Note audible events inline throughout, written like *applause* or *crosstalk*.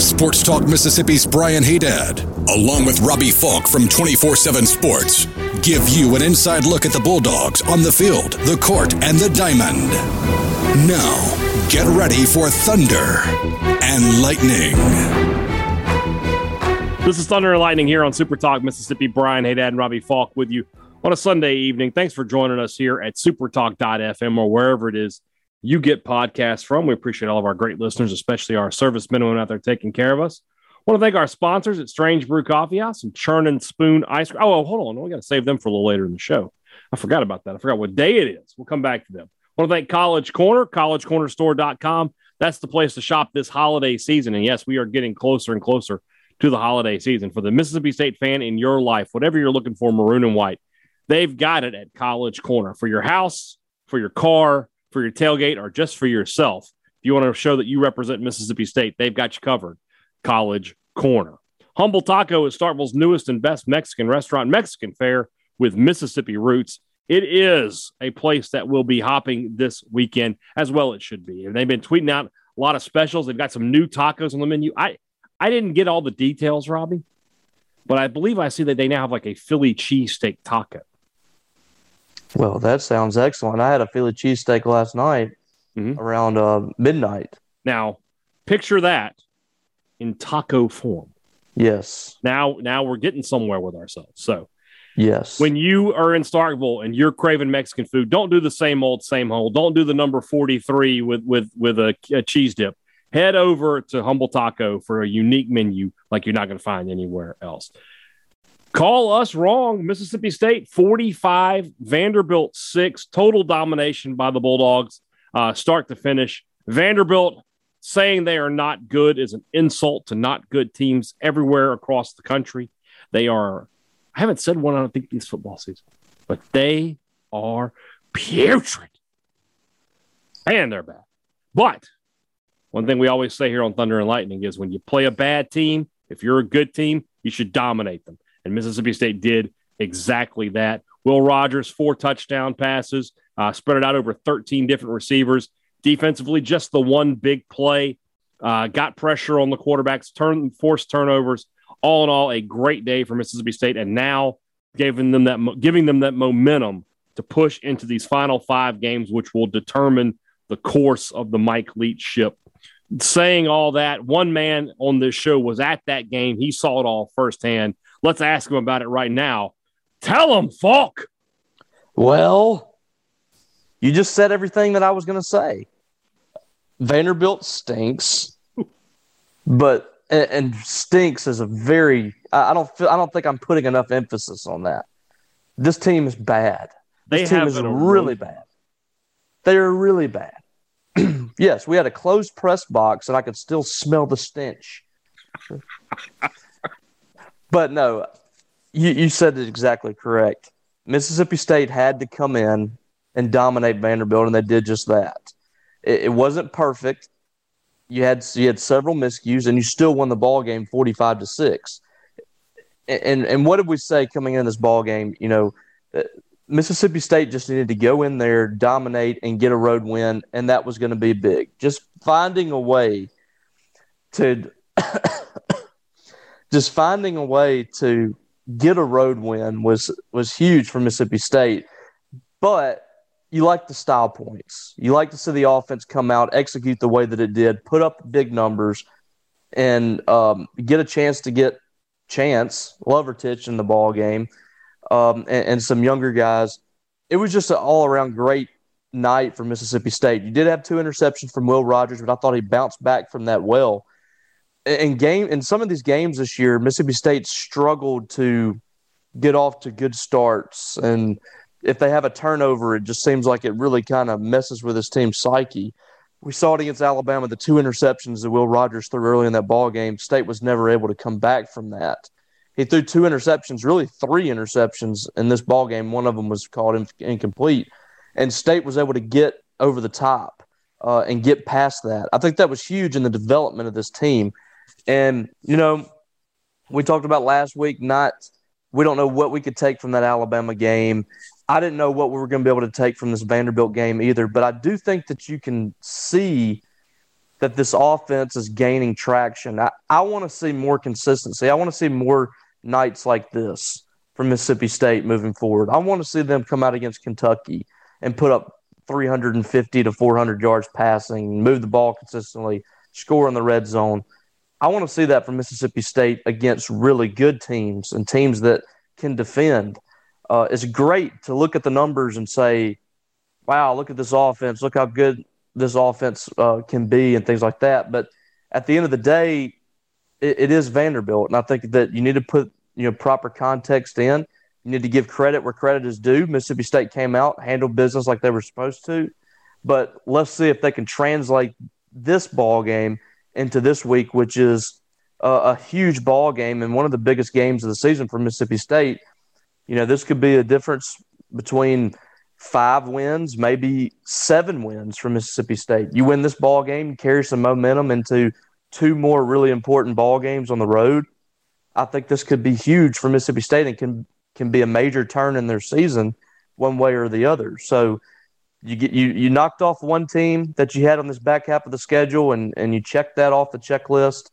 Sports Talk Mississippi's Brian Haydad, along with Robbie Faulk from 24 7 Sports, give you an inside look at the Bulldogs on the field, the court, and the diamond. Now, get ready for Thunder and Lightning. This is Thunder and Lightning here on Super Talk Mississippi. Brian Haydad and Robbie Faulk with you on a Sunday evening. Thanks for joining us here at supertalk.fm or wherever it is you get podcasts from. We appreciate all of our great listeners, especially our servicemen and women out there taking care of us. I want to thank our sponsors at Strange Brew Coffee House and Churn and Spoon Ice Cream. Oh, hold on. We got to save them for a little later in the show. I forgot about that. I forgot what day it is. We'll come back to them. I want to thank College Corner, collegecornerstore.com. That's the place to shop this holiday season. And yes, we are getting closer and closer to the holiday season. For the Mississippi State fan in your life, whatever you're looking for, maroon and white, they've got it at College Corner for your house, for your car, for your tailgate, or just for yourself. If you want to show that you represent Mississippi State, they've got you covered. College Corner. Humble Taco is Starkville's newest and best Mexican restaurant, Mexican fare with Mississippi roots. It is a place that will be hopping this weekend, as well it should be. And they've been tweeting out a lot of specials. They've got some new tacos on the menu. I I didn't get all the details, Robbie, but I believe I see that they now have like a Philly cheesesteak taco. Well, that sounds excellent. I had a Philly cheesesteak last night mm-hmm. around uh, midnight. Now, picture that in taco form. Yes. Now, now we're getting somewhere with ourselves. So, yes, when you are in Starkville and you're craving Mexican food, don't do the same old, same old. Don't do the number forty three with with with a, a cheese dip head over to Humble Taco for a unique menu like you're not going to find anywhere else. Call us wrong. Mississippi State 45, Vanderbilt 6, total domination by the Bulldogs, uh, start to finish. Vanderbilt saying they are not good is an insult to not good teams everywhere across the country. They are, I haven't said one, I don't think, this football season, but they are putrid. And they're bad. But one thing we always say here on Thunder and Lightning is when you play a bad team, if you're a good team, you should dominate them. And Mississippi State did exactly that. Will Rogers, four touchdown passes, uh, spread it out over 13 different receivers. Defensively, just the one big play, uh, got pressure on the quarterbacks, turn, forced turnovers. All in all, a great day for Mississippi State, and now giving them that giving them that momentum to push into these final five games, which will determine the course of the Mike Leach ship saying all that. One man on this show was at that game. He saw it all firsthand. Let's ask him about it right now. Tell him, Faulk. Well, you just said everything that I was going to say. Vanderbilt stinks, but and, stinks is a very I don't feel I don't think I'm putting enough emphasis on that. This team is bad. This they team is really bad. They are really bad. *clears throat* yes, we had a closed press box, and I could still smell the stench. But no, you, you said it exactly correct. Mississippi State had to come in and dominate Vanderbilt, and they did just that. It, it wasn't perfect. You had you had several miscues, and you still won the ball game forty five to six. And and what did we say coming in this ball game? You know, uh, Mississippi State just needed to go in there, dominate, and get a road win, and that was going to be big. Just finding a way to, *coughs* just finding a way to get a road win was was huge for Mississippi State. But you like the style points. You like to see the offense come out, execute the way that it did, put up big numbers, and um, get a chance to get chance Lovertich in the ball game um, and, and, some younger guys. It was just an all around great night for Mississippi State. You did have two interceptions from Will Rogers, but I thought he bounced back from that well. In game in some of these games this year, Mississippi State struggled to get off to good starts, and if they have a turnover, it just seems like it really kind of messes with his team's psyche. We saw it against Alabama, the two interceptions that Will Rogers threw early in that ball game. State was never able to come back from that he threw two interceptions, really three interceptions in this ball game. One of them was called in, incomplete, and State was able to get over the top uh, and get past that. I think that was huge in the development of this team. And you know, we talked about last week. Not we don't know what we could take from that Alabama game. I didn't know what we were going to be able to take from this Vanderbilt game either. But I do think that you can see that this offense is gaining traction. I, I want to see more consistency. I want to see more nights like this from Mississippi State moving forward. I want to see them come out against Kentucky and put up 350 to 400 yards passing, move the ball consistently, score in the red zone. I want to see that from Mississippi State against really good teams and teams that can defend. Uh, it's great to look at the numbers and say, wow, look at this offense. Look how good this offense uh, can be and things like that. But at the end of the day, it, it is Vanderbilt, and I think that you need to put you know proper context in. You need to give credit where credit is due. Mississippi State came out, handled business like they were supposed to, but let's see if they can translate this ball game into this week, which is a, a huge ball game and one of the biggest games of the season for Mississippi State. You know, this could be a difference between five wins, maybe seven wins for Mississippi State. You win this ball game, carry some momentum into two more really important ball games on the road. I think this could be huge for Mississippi State and can can be a major turn in their season, one way or the other. So you get you you knocked off one team that you had on this back half of the schedule, and and you checked that off the checklist.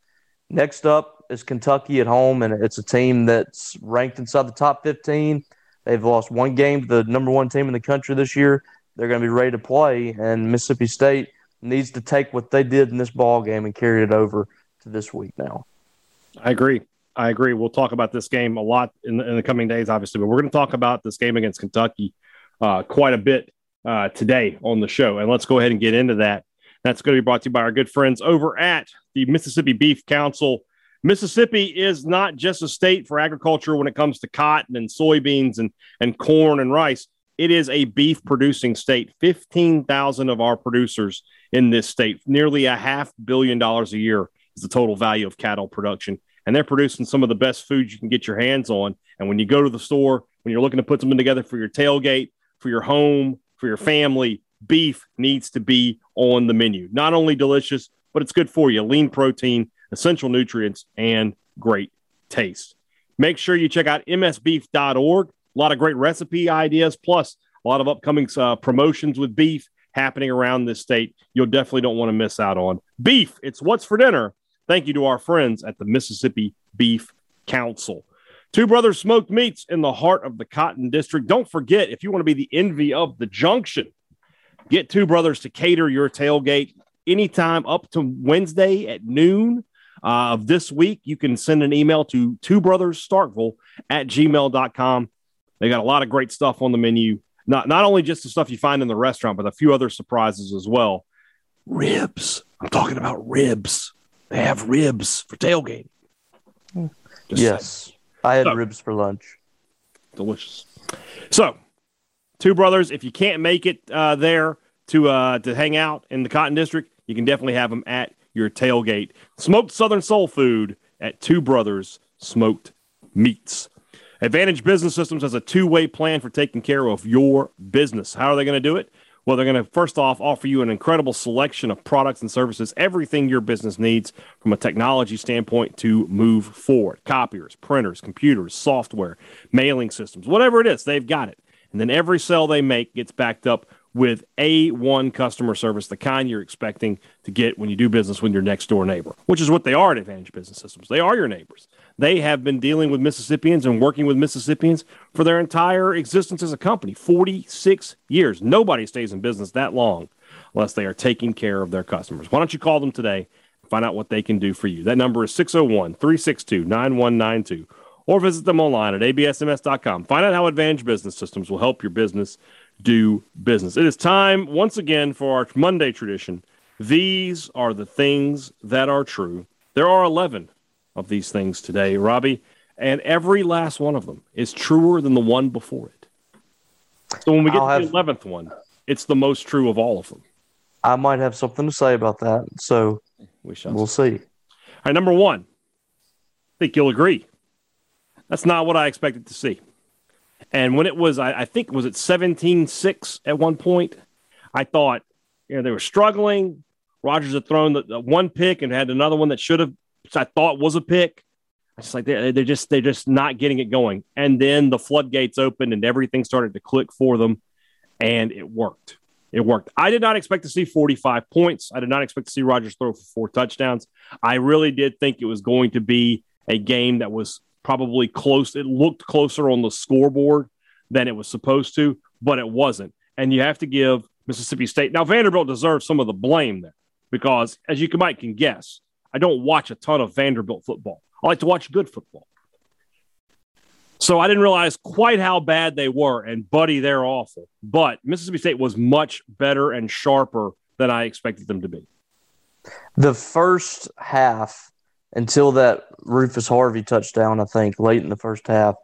Next up is Kentucky at home, and it's a team that's ranked inside the top fifteen. They've lost one game to the number one team in the country this year. They're going to be ready to play, and Mississippi State needs to take what they did in this ball game and carry it over to this week now. I agree. I agree. We'll talk about this game a lot in the, in the coming days, obviously, but we're going to talk about this game against Kentucky uh, quite a bit uh, today on the show. And let's go ahead and get into that. That's going to be brought to you by our good friends over at the Mississippi Beef Council. Mississippi is not just a state for agriculture when it comes to cotton and soybeans and, and corn and rice. It is a beef producing state. 15,000 of our producers in this state, nearly a half billion dollars a year is the total value of cattle production. And they're producing some of the best food you can get your hands on. And when you go to the store, when you're looking to put something together for your tailgate, for your home, for your family, beef needs to be on the menu. Not only delicious, but it's good for you. Lean protein, essential nutrients, and great taste. Make sure you check out msbeef.org. A lot of great recipe ideas, plus a lot of upcoming uh, promotions with beef happening around this state. You'll definitely don't want to miss out on beef. It's what's for dinner. Thank you to our friends at the Mississippi Beef Council. Two Brothers Smoked Meats in the heart of the Cotton District. Don't forget, if you want to be the envy of the junction, get Two Brothers to cater your tailgate anytime up to Wednesday at noon uh, of this week. You can send an email to Two Brothers Starkville at gmail.com. They got a lot of great stuff on the menu. Not, not only just the stuff you find in the restaurant, but a few other surprises as well. Ribs. I'm talking about ribs. They have ribs for tailgating. Just yes. Saying. I had so, ribs for lunch. Delicious. So, two brothers, if you can't make it uh, there to uh, to hang out in the Cotton District, you can definitely have them at your tailgate. Smoked Southern Soul Food at Two Brothers Smoked Meats. Advantage Business Systems has a two way plan for taking care of your business. How are they going to do it? Well, they're going to first off offer you an incredible selection of products and services, everything your business needs from a technology standpoint to move forward. Copiers, printers, computers, software, mailing systems, whatever it is, they've got it. And then every sale they make gets backed up with A1 customer service, the kind you're expecting to get when you do business with your next door neighbor, which is what they are at Advantage Business Systems. They are your neighbors. They have been dealing with Mississippians and working with Mississippians for their entire existence as a company 46 years. Nobody stays in business that long unless they are taking care of their customers. Why don't you call them today and find out what they can do for you? That number is 601 362 9192 or visit them online at absms.com. Find out how Advantage Business Systems will help your business do business. It is time once again for our Monday tradition. These are the things that are true. There are 11 of these things today, Robbie, and every last one of them is truer than the one before it. So when we get I'll to the eleventh one, it's the most true of all of them. I might have something to say about that. So we shall. We'll see. All right, number one. I think you'll agree. That's not what I expected to see. And when it was, I, I think, was it 17 6 at one point? I thought, you know, they were struggling. Rogers had thrown the, the one pick and had another one that should have, I thought was a pick. It's like they're, they're just they're just not getting it going. And then the floodgates opened and everything started to click for them, and it worked. It worked. I did not expect to see 45 points. I did not expect to see Rogers throw for four touchdowns. I really did think it was going to be a game that was probably close. It looked closer on the scoreboard than it was supposed to, but it wasn't. And you have to give Mississippi State now Vanderbilt deserves some of the blame there because, as you might can guess, I don't watch a ton of Vanderbilt football. I like to watch good football. So I didn't realize quite how bad they were. And, buddy, they're awful. But Mississippi State was much better and sharper than I expected them to be. The first half until that Rufus Harvey touchdown, I think, late in the first half,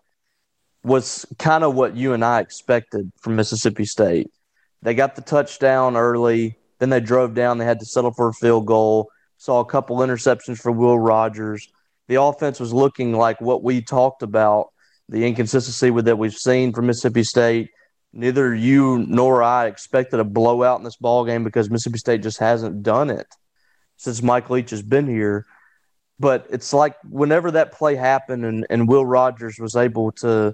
was kind of what you and I expected from Mississippi State. They got the touchdown early, then they drove down. They had to settle for a field goal. Saw a couple interceptions for Will Rogers. The offense was looking like what we talked about the inconsistency with that we've seen from Mississippi State. Neither you nor I expected a blowout in this ball game because Mississippi State just hasn't done it since Mike Leach has been here. But it's like whenever that play happened and, and Will Rogers was able to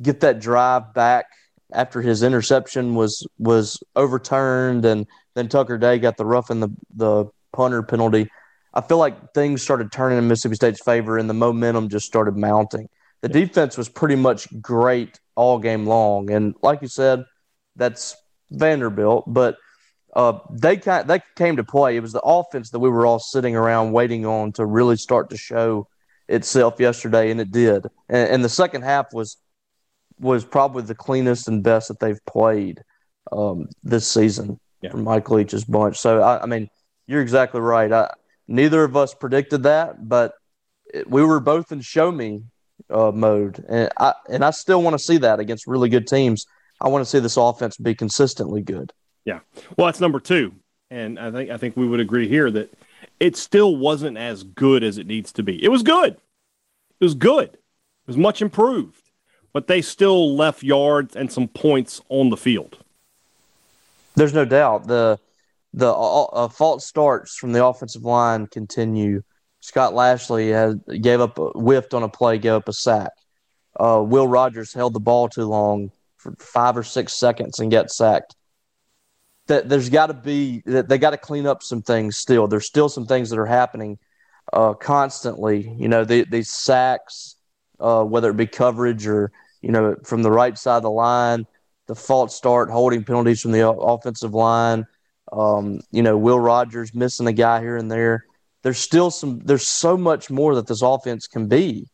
get that drive back after his interception was was overturned and then Tucker Day got the rough in the the punter penalty. I feel like things started turning in Mississippi State's favor and the momentum just started mounting. The defense was pretty much great all game long, and like you said, that's Vanderbilt, but uh, they kind they came to play. It was the offense that we were all sitting around waiting on to really start to show itself yesterday, and it did. And, and the second half was was probably the cleanest and best that they've played um, this season yeah. from Mike Leach's bunch. So I, I mean, you're exactly right. I, neither of us predicted that, but it, we were both in show me uh, mode, and I and I still want to see that against really good teams. I want to see this offense be consistently good. Yeah, well, that's number two, and I think I think we would agree here that it still wasn't as good as it needs to be. It was good. It was good. It was much improved, but they still left yards and some points on the field. There's no doubt the the uh, false starts from the offensive line continue. Scott Lashley has gave up a whiffed on a play, gave up a sack. Uh, Will Rogers held the ball too long for five or six seconds and got sacked. That there's got to be that they got to clean up some things still. There's still some things that are happening uh, constantly. You know, the, these sacks, uh, whether it be coverage or you know from the right side of the line, the false start, holding penalties from the offensive line. Um, you know, Will Rogers missing a guy here and there there's still some there's so much more that this offense can be.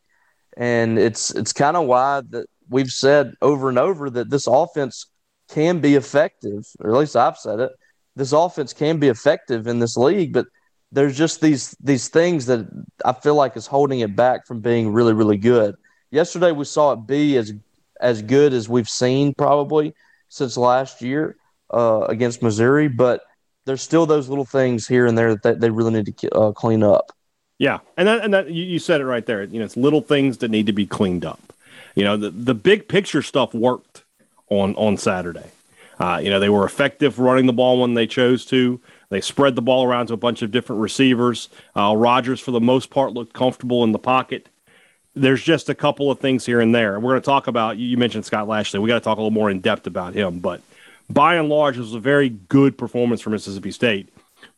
And it's it's kind of why that we've said over and over that this offense can be effective, or at least I've said it. This offense can be effective in this league, but there's just these these things that I feel like is holding it back from being really really good. Yesterday we saw it be as as good as we've seen probably since last year uh, against Missouri, but there's still those little things here and there that they really need to uh, clean up. Yeah, and that, and that you, you said it right there. You know, it's little things that need to be cleaned up. You know, the the big picture stuff worked on on Saturday. Uh, you know, they were effective running the ball when they chose to. They spread the ball around to a bunch of different receivers. Uh, Rogers, for the most part, looked comfortable in the pocket. There's just a couple of things here and there. We're going to talk about. You mentioned Scott Lashley. We got to talk a little more in depth about him, but by and large, it was a very good performance for Mississippi State.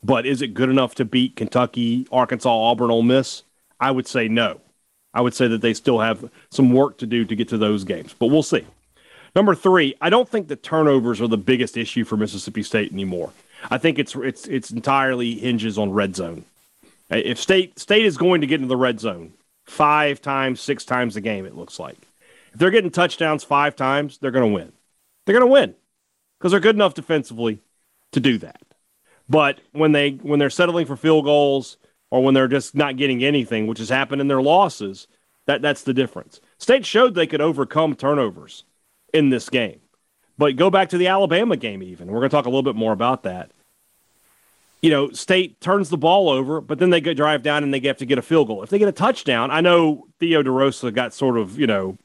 But is it good enough to beat Kentucky, Arkansas, Auburn, Ole Miss? I would say no. I would say that they still have some work to do to get to those games, but we'll see. Number three, I don't think the turnovers are the biggest issue for Mississippi State anymore. I think it's it's it's entirely hinges on red zone. If State State is going to get into the red zone five times, six times a game, it looks like. If they're getting touchdowns five times, they're going to win. They're going to win because they're good enough defensively to do that. But when they when they're settling for field goals or when they're just not getting anything, which has happened in their losses, that that's the difference. State showed they could overcome turnovers in this game. But go back to the Alabama game even. We're going to talk a little bit more about that. you know, State turns the ball over, but then they go drive down and they have to get a field goal. If they get a touchdown, I know Theo DeRosa got sort of, you know,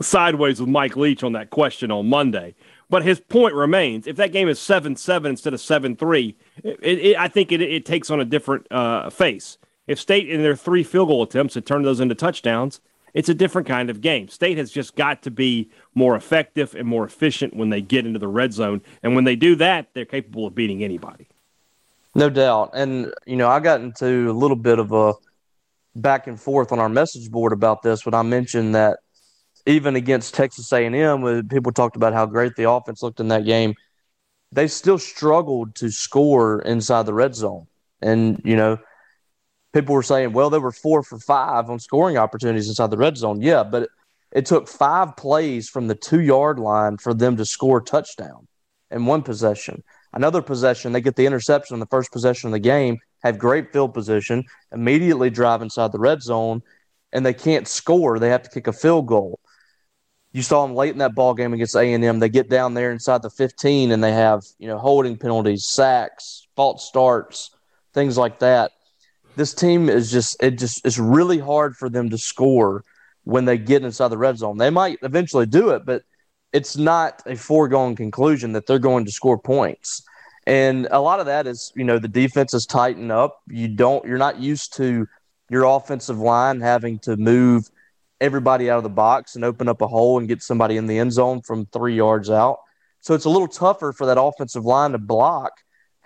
sideways with Mike Leach on that question on Monday. But his point remains: if that game is seven seven instead of seven three, it, it, I think it, it, takes on a different uh, face. If State in their three field goal attempts had turned those into touchdowns, it's a different kind of game. State has just got to be more effective and more efficient when they get into the red zone, and when they do that, they're capable of beating anybody. No doubt, and you know, I got into a little bit of a back and forth on our message board about this when I mentioned that even against Texas A&M, people talked about how great the offense looked in that game, they still struggled to score inside the red zone. And you know, people were saying, well, they were four for five on scoring opportunities inside the red zone. Yeah, but it, it took five plays from the two yard line for them to score touchdown in one possession. Another possession, they get the interception in the first possession of the game, have great field position, immediately drive inside the red zone, and they can't score. They have to kick a field goal you saw them late in that ball game against A and M. They get down there inside the 15 and they have you know holding penalties, sacks, false starts, things like that. This team is just it just it's really hard for them to score when they get inside the red zone. They might eventually do it, but it's not a foregone conclusion that they're going to score points. And a lot of that is, you know, the defense is tightened up. You don't you're not used to your offensive line having to move everybody out of the box and open up a hole and get somebody in the end zone from three yards out. So it's a little tougher for that offensive line to block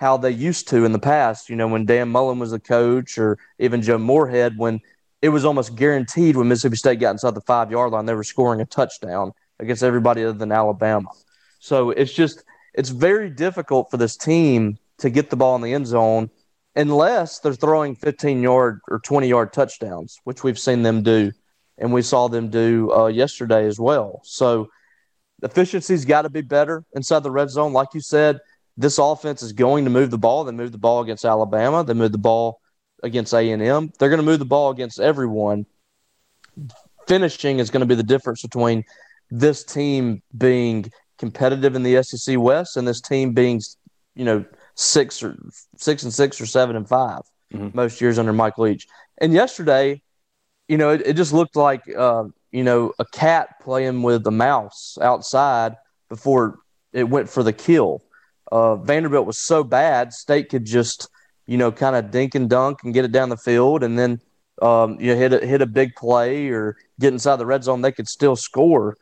how they used to in the past. You know, when Dan Mullen was the coach, or even Joe Moorhead, when it was almost guaranteed when Mississippi State got inside the five yard line, they were scoring a touchdown against everybody other than Alabama. So it's just it's very difficult for this team to get the ball in the end zone unless they're throwing 15 yard or 20 yard touchdowns, which we've seen them do and we saw them do uh, yesterday as well. So efficiency's got to be better inside the red zone. Like you said, this offense is going to move the ball. They moved the ball against Alabama. They moved the ball against A and M. They're going to move the ball against everyone. Finishing is going to be the difference between this team being competitive in the SEC West and this team being, you know, six or six and six or seven and 5 mm-hmm. most years under Mike Leach. And yesterday, you know, it, it just looked like, uh, you know, a cat playing with a mouse outside before it went for the kill. Uh, Vanderbilt was so bad, State could just, you know, kind of dink and dunk and get it down the field, and then um, you know, hit a, hit a big play or get inside the red zone, they could still score.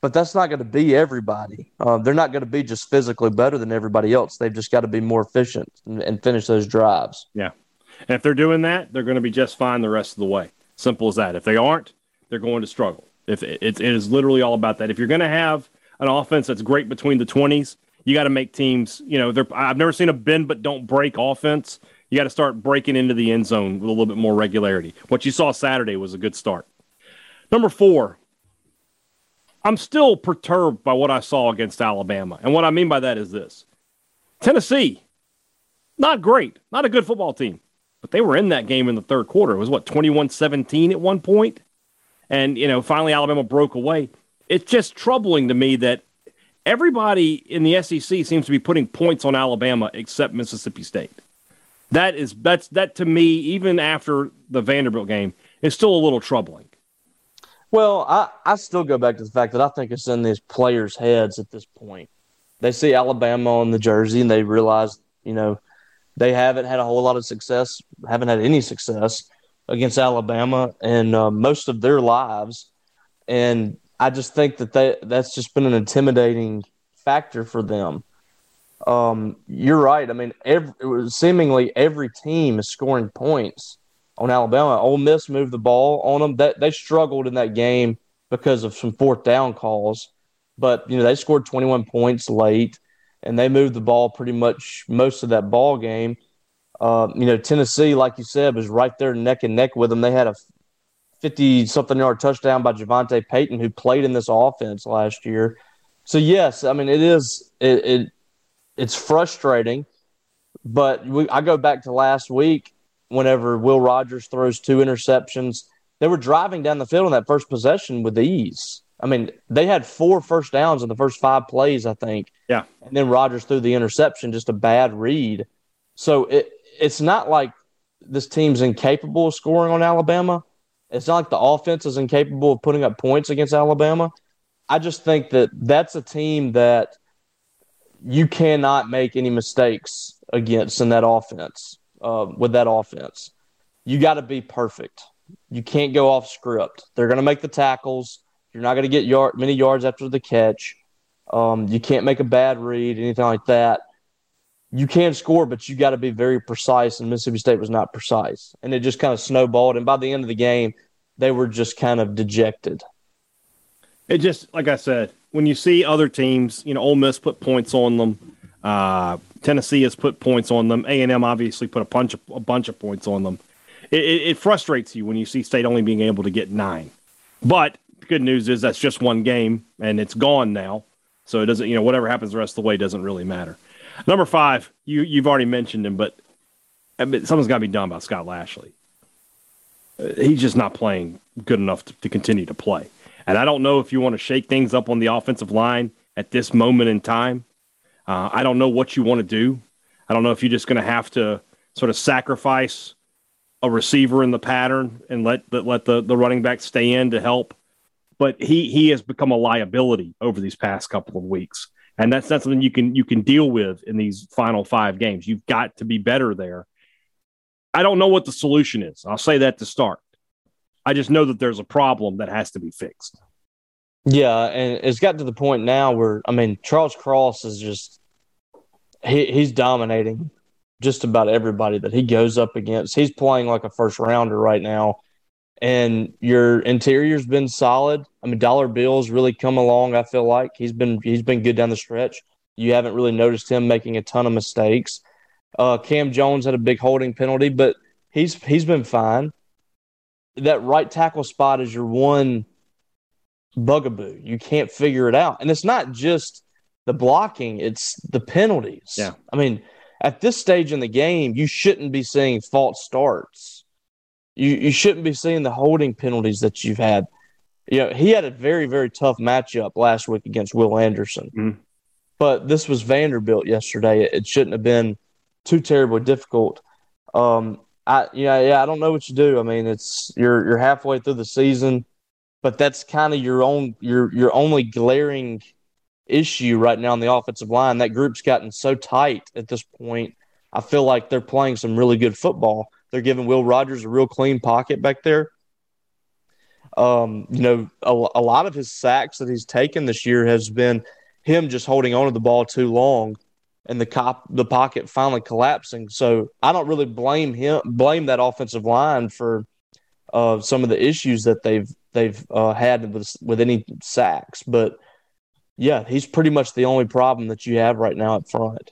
But that's not going to be everybody. Uh, they're not going to be just physically better than everybody else. They've just got to be more efficient and, and finish those drives. Yeah, and if they're doing that, they're going to be just fine the rest of the way. Simple as that. If they aren't, they're going to struggle. If it, it is literally all about that. If you're going to have an offense that's great between the 20s, you got to make teams, you know, I've never seen a bend but don't break offense. You got to start breaking into the end zone with a little bit more regularity. What you saw Saturday was a good start. Number four, I'm still perturbed by what I saw against Alabama. And what I mean by that is this Tennessee, not great, not a good football team but they were in that game in the third quarter. It was what 21-17 at one point. And you know, finally Alabama broke away. It's just troubling to me that everybody in the SEC seems to be putting points on Alabama except Mississippi State. That is that's that to me even after the Vanderbilt game is still a little troubling. Well, I, I still go back to the fact that I think it's in these players' heads at this point. They see Alabama on the jersey and they realize, you know, they haven't had a whole lot of success, haven't had any success against Alabama in uh, most of their lives. And I just think that they, that's just been an intimidating factor for them. Um, you're right. I mean, every, seemingly every team is scoring points on Alabama. Ole Miss moved the ball on them. That they struggled in that game because of some fourth down calls, but you know they scored 21 points late and they moved the ball pretty much most of that ball game. Uh, you know, Tennessee, like you said, was right there neck and neck with them. They had a 50 something yard touchdown by JaVonta Payton, who played in this offense last year. So, yes, I mean, it is, it, it it's frustrating, but we, I go back to last week whenever Will Rogers throws two interceptions. They were driving down the field on that first possession with ease. I mean, they had four first downs in the first five plays, I think. Yeah. And then Rogers threw the interception, just a bad read. So it it's not like this team's incapable of scoring on Alabama. It's not like the offense is incapable of putting up points against Alabama. I just think that that's a team that you cannot make any mistakes against in that offense. Uh, with that offense, you got to be perfect. You can't go off script. They're going to make the tackles. You're not going to get yard, many yards after the catch. Um, you can't make a bad read, anything like that. You can score, but you got to be very precise. And Mississippi State was not precise, and it just kind of snowballed. And by the end of the game, they were just kind of dejected. It just, like I said, when you see other teams, you know, Ole Miss put points on them. Uh, Tennessee has put points on them. A and M obviously put a bunch of a bunch of points on them. It, it, it, frustrates you when you see State only being able to get nine. But the good news is that's just one game and it's gone now. So it doesn't, you know, whatever happens the rest of the way doesn't really matter. Number five, you you've already mentioned him, but I mean, something's got to be done about Scott Lashley. Uh, he's just not playing good enough to, to continue to play. And I don't know if you want to shake things up on the offensive line at this moment in time. Uh, I don't know what you want to do. I don't know if you're just going to have to sort of sacrifice a receiver in the pattern and let let the, the running back stay in to help. But he he has become a liability over these past couple of weeks, and that's not something you can you can deal with in these final five games. You've got to be better there. I don't know what the solution is. I'll say that to start. I just know that there's a problem that has to be fixed. Yeah, and it's got to the point now where I mean Charles Cross is just he he's dominating just about everybody that he goes up against. He's playing like a first rounder right now. And your interior's been solid. I mean, Dollar Bill's really come along, I feel like. He's been he's been good down the stretch. You haven't really noticed him making a ton of mistakes. Uh, Cam Jones had a big holding penalty, but he's he's been fine. That right tackle spot is your one bugaboo. You can't figure it out. And it's not just the blocking, it's the penalties. Yeah. I mean, at this stage in the game, you shouldn't be seeing false starts. You you shouldn't be seeing the holding penalties that you've had. You know, he had a very, very tough matchup last week against Will Anderson. Mm-hmm. But this was Vanderbilt yesterday. It shouldn't have been too terribly difficult. Um, I yeah, yeah, I don't know what you do. I mean, it's you're you're halfway through the season, but that's kind of your own your your only glaring issue right now on the offensive line. That group's gotten so tight at this point. I feel like they're playing some really good football. They're giving Will Rogers a real clean pocket back there. Um, you know, a, a lot of his sacks that he's taken this year has been him just holding on to the ball too long and the cop the pocket finally collapsing. So I don't really blame him blame that offensive line for uh, some of the issues that they've they've uh, had with with any sacks. But yeah, he's pretty much the only problem that you have right now up front.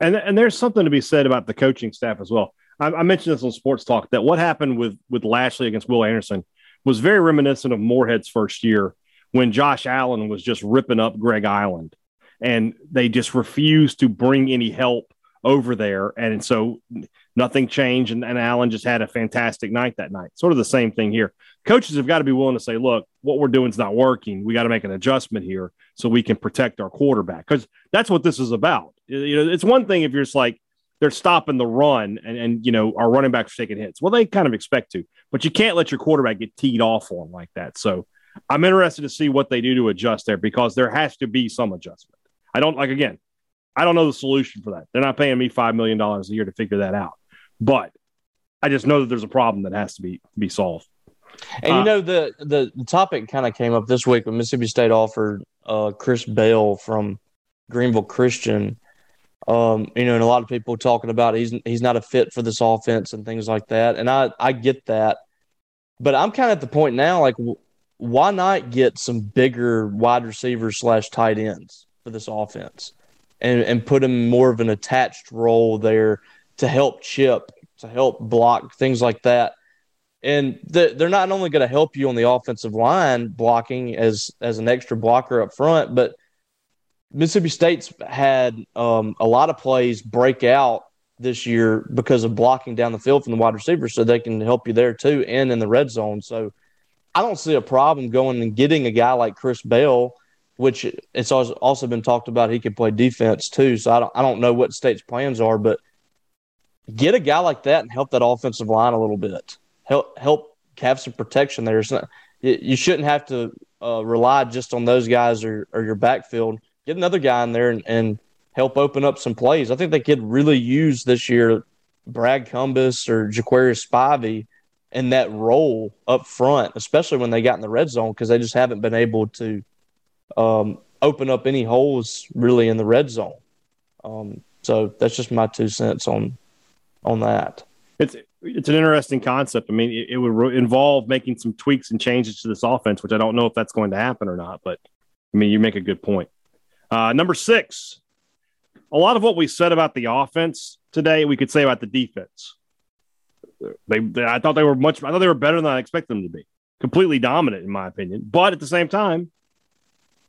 And and there's something to be said about the coaching staff as well. I, I mentioned this on Sports Talk that what happened with with Lashley against Will Anderson was very reminiscent of Moorhead's first year when Josh Allen was just ripping up Greg Eiland, and they just refused to bring any help over there, and so nothing changed, and, and Allen just had a fantastic night that night. Sort of the same thing here. Coaches have got to be willing to say, "Look, what we're doing is not working. We got to make an adjustment here." so we can protect our quarterback because that's what this is about. You know, it's one thing if you're just like they're stopping the run and, and you know our running backs taking hits. Well, they kind of expect to, but you can't let your quarterback get teed off on like that. So I'm interested to see what they do to adjust there because there has to be some adjustment. I don't like again. I don't know the solution for that. They're not paying me five million dollars a year to figure that out, but I just know that there's a problem that has to be be solved. And uh, you know the the, the topic kind of came up this week when Mississippi State offered uh, Chris Bell from Greenville Christian. Um, you know, and a lot of people talking about he's he's not a fit for this offense and things like that. And I I get that, but I'm kind of at the point now like, why not get some bigger wide receivers slash tight ends for this offense, and and put him more of an attached role there to help chip, to help block things like that. And the, they're not only going to help you on the offensive line blocking as as an extra blocker up front, but Mississippi State's had um, a lot of plays break out this year because of blocking down the field from the wide receivers, so they can help you there too, and in the red zone. So I don't see a problem going and getting a guy like Chris Bell, which it's also been talked about he can play defense too. So I don't I don't know what State's plans are, but get a guy like that and help that offensive line a little bit. Help help have some protection there. Not, you shouldn't have to uh, rely just on those guys or, or your backfield. Get another guy in there and, and help open up some plays. I think they could really use this year Brad Cumbest or Jaquarius Spivey in that role up front, especially when they got in the red zone because they just haven't been able to um, open up any holes really in the red zone. Um, so that's just my two cents on on that. It's it's an interesting concept. I mean, it, it would re- involve making some tweaks and changes to this offense, which I don't know if that's going to happen or not. But I mean, you make a good point. Uh, number six, a lot of what we said about the offense today, we could say about the defense. They, they, I thought they were much. I thought they were better than I expected them to be. Completely dominant, in my opinion. But at the same time,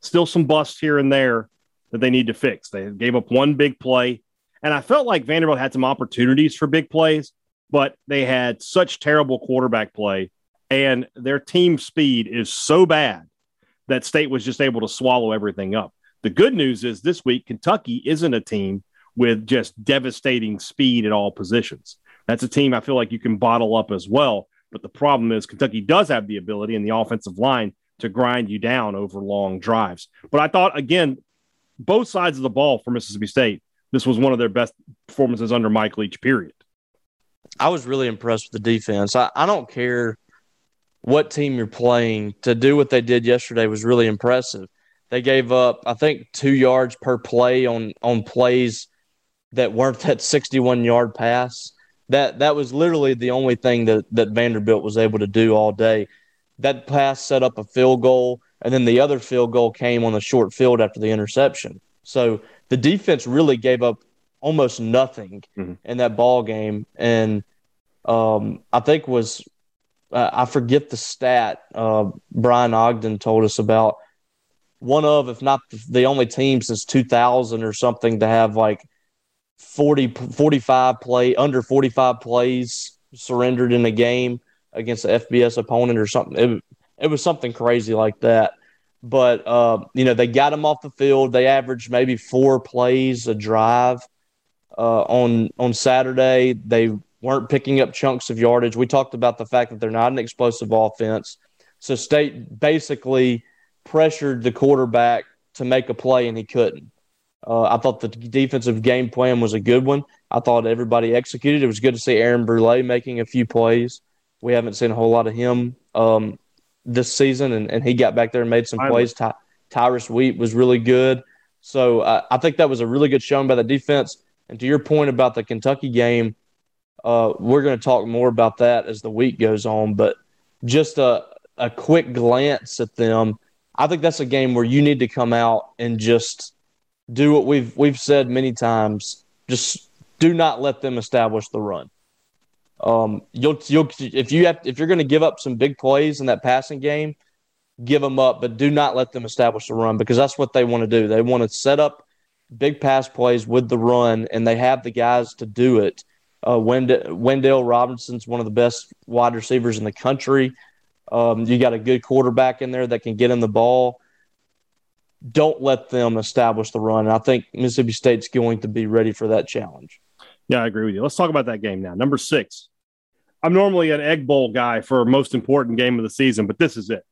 still some busts here and there that they need to fix. They gave up one big play, and I felt like Vanderbilt had some opportunities for big plays, but they had such terrible quarterback play, and their team speed is so bad that State was just able to swallow everything up. The good news is this week, Kentucky isn't a team with just devastating speed at all positions. That's a team I feel like you can bottle up as well. But the problem is Kentucky does have the ability in the offensive line to grind you down over long drives. But I thought, again, both sides of the ball for Mississippi State, this was one of their best performances under Mike Leach, period. I was really impressed with the defense. I, I don't care what team you're playing, to do what they did yesterday was really impressive. They gave up, I think, two yards per play on on plays that weren't that 61 yard pass. That that was literally the only thing that that Vanderbilt was able to do all day. That pass set up a field goal, and then the other field goal came on the short field after the interception. So the defense really gave up almost nothing mm-hmm. in that ball game, and um, I think was uh, I forget the stat uh, Brian Ogden told us about one of, if not the only team since 2000 or something to have like 40, 45 play under 45 plays surrendered in a game against the FBS opponent or something. It, it was something crazy like that. But, uh, you know, they got them off the field. They averaged maybe four plays a drive uh, on, on Saturday. They weren't picking up chunks of yardage. We talked about the fact that they're not an explosive offense. So State basically pressured the quarterback to make a play, and he couldn't. Uh, I thought the defensive game plan was a good one. I thought everybody executed. It was good to see Aaron Brule making a few plays. We haven't seen a whole lot of him um, this season, and, and he got back there and made some plays. Ty- Tyrus Wheat was really good. So uh, I think that was a really good showing by the defense. And to your point about the Kentucky game, uh, we're going to talk more about that as the week goes on. But just a, a quick glance at them, I think that's a game where you need to come out and just do what we've we've said many times. Just do not let them establish the run. Um, you'll you'll if you have if you're going to give up some big plays in that passing game, give them up, but do not let them establish the run because that's what they want to do. They want to set up big pass plays with the run, and they have the guys to do it. Uh, Wend- Wan'Dale Robinson's one of the best wide receivers in the country. Um, you got a good quarterback in there that can get in the ball. Don't let them establish the run. And I think Mississippi State's going to be ready for that challenge. Yeah, I agree with you. Let's talk about that game now. Number six. I'm normally an egg bowl guy for most important game of the season, but this is it.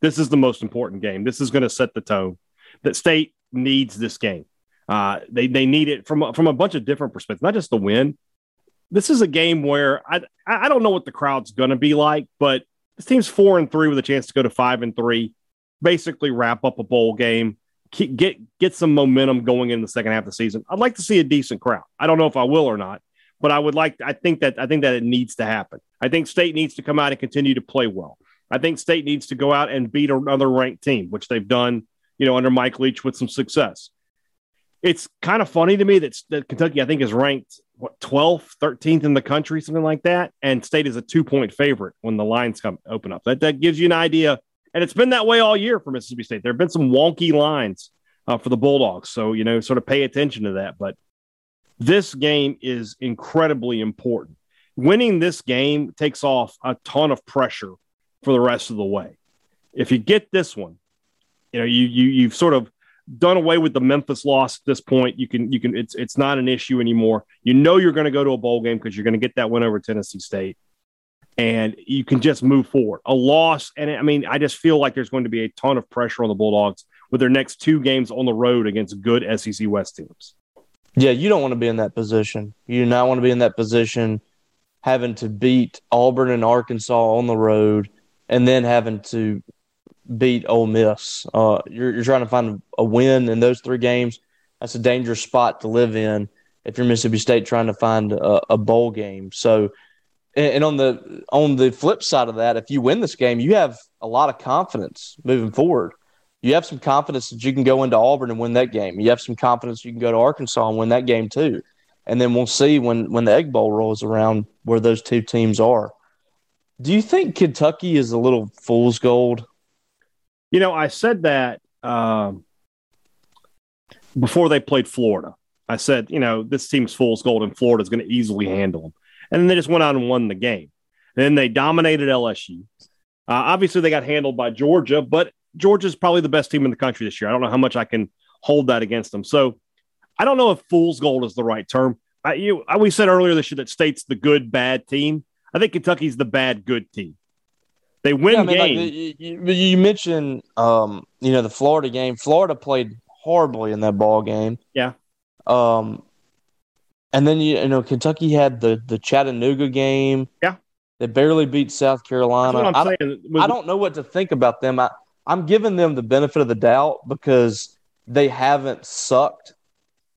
This is the most important game. This is going to set the tone. That State needs this game. Uh, they they need it from from a bunch of different perspectives, not just the win. This is a game where I I don't know what the crowd's going to be like, but this team's four and three with a chance to go to five and three, basically wrap up a bowl game, get get some momentum going in the second half of the season. I'd like to see a decent crowd. I don't know if I will or not, but I would like. I think that I think that it needs to happen. I think State needs to come out and continue to play well. I think State needs to go out and beat another ranked team, which they've done, you know, under Mike Leach with some success. It's kind of funny to me that, that Kentucky, I think, is ranked what 12th, 13th in the country, something like that. And State is a two point favorite when the lines come open up. That, that gives you an idea. And it's been that way all year for Mississippi State. There have been some wonky lines uh, for the Bulldogs. So, you know, sort of pay attention to that. But this game is incredibly important. Winning this game takes off a ton of pressure for the rest of the way. If you get this one, you know, you, you, you've sort of done away with the Memphis loss at this point. You can you can it's it's not an issue anymore. You know you're going to go to a bowl game because you're going to get that win over Tennessee State, and you can just move forward. A loss, and I mean, I just feel like there's going to be a ton of pressure on the Bulldogs with their next two games on the road against good SEC West teams. Yeah, you don't want to be in that position. You do not want to be in that position having to beat Auburn and Arkansas on the road and then having to beat Ole Miss. Uh, you're, you're trying to find a win in those three games. That's a dangerous spot to live in if you're Mississippi State trying to find a, a bowl game. So, and, and on the on the flip side of that, if you win this game, you have a lot of confidence moving forward. You have some confidence that you can go into Auburn and win that game. You have some confidence you can go to Arkansas and win that game too. And then we'll see when when the Egg Bowl rolls around where those two teams are. Do you think Kentucky is a little fool's gold? You know, I said that um, before they played Florida. I said, you know, this team's fool's gold and Florida's going to easily handle them. And then they just went out and won the game. And then they dominated LSU. Uh, obviously, they got handled by Georgia, but Georgia's probably the best team in the country this year. I don't know how much I can hold that against them. So I don't know if fool's gold is the right term. I, you, I, we said earlier this year that state's the good, bad team. I think Kentucky's the bad, good team. They win yeah, I mean, games. Like, you, you, mentioned, um, you know, the Florida game. Florida played horribly in that ball game. Yeah. Um, and then you, you know Kentucky had the the Chattanooga game. Yeah. They barely beat South Carolina. I, I, don't know what to think about them. I, I'm giving them the benefit of the doubt because they haven't sucked.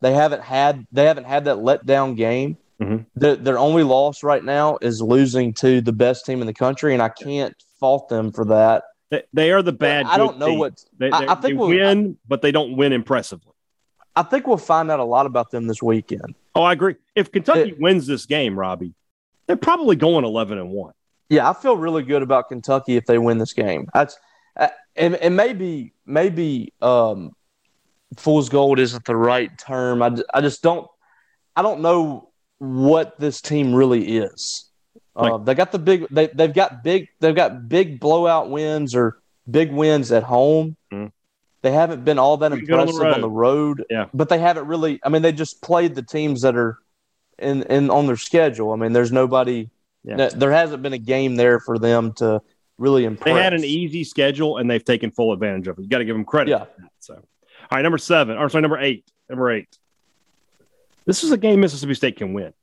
They haven't had they haven't had that letdown game. Mm-hmm. The, their only loss right now is losing to the best team in the country, and I can't fault them for that. They, they are the bad. I don't know team. what they, I, I, think they we'll, win, I, but they don't win impressively. I think we'll find out a lot about them this weekend. Oh, I agree. If Kentucky it, wins this game, Robbie, they're probably going eleven and one. Yeah, I feel really good about Kentucky if they win this game. That's uh, and, and maybe maybe um, fool's gold isn't the right term. I, I just don't I don't know what this team really is. Uh, they got the big they they've got big they've got big blowout wins or big wins at home. Mm. They haven't been all that impressive on the, on the, road. Yeah. But they haven't really I mean they just played the teams that are in in on their schedule. I mean there's nobody yeah. there hasn't been a game there for them to really impress. They had an easy schedule and they've taken full advantage of it. You got to give them credit. Yeah. So, all right, number seven, or sorry, number eight. Number eight. This is a game Mississippi State can win.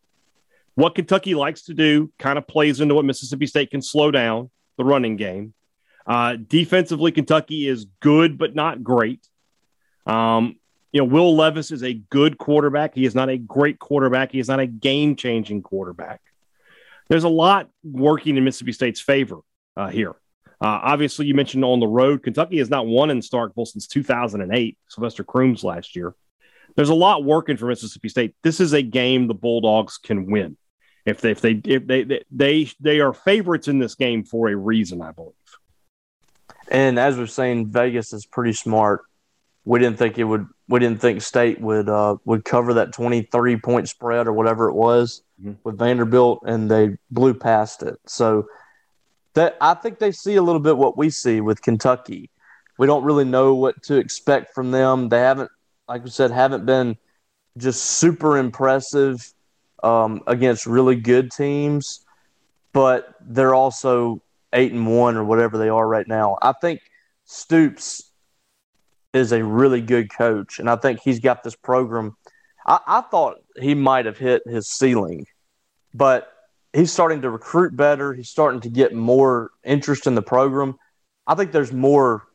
What Kentucky likes to do kind of plays into what Mississippi State can slow down the running game. Uh, defensively, Kentucky is good but not great. Um, you know, Will Levis is a good quarterback. He is not a great quarterback. He is not a game changing quarterback. There's a lot working in Mississippi State's favor uh, here. Uh, obviously, you mentioned on the road, Kentucky has not won in Starkville since 2008, Sylvester Croom's last year. There's a lot working for Mississippi State. This is a game the Bulldogs can win. If they if they if they they they, they are favorites in this game for a reason, I believe. And as we're saying, Vegas is pretty smart. We didn't think it would. We didn't think State would uh, would cover that twenty three point spread or whatever it was mm-hmm. with Vanderbilt, and they blew past it. So that I think they see a little bit what we see with Kentucky. We don't really know what to expect from them. They haven't, like we said, haven't been just super impressive um, against really good teams, but they're also eight and one or whatever they are right now. I think Stoops is a really good coach, and I think he's got this program. I, I thought he might have hit his ceiling, but he's starting to recruit better. He's starting to get more interest in the program. I think there's more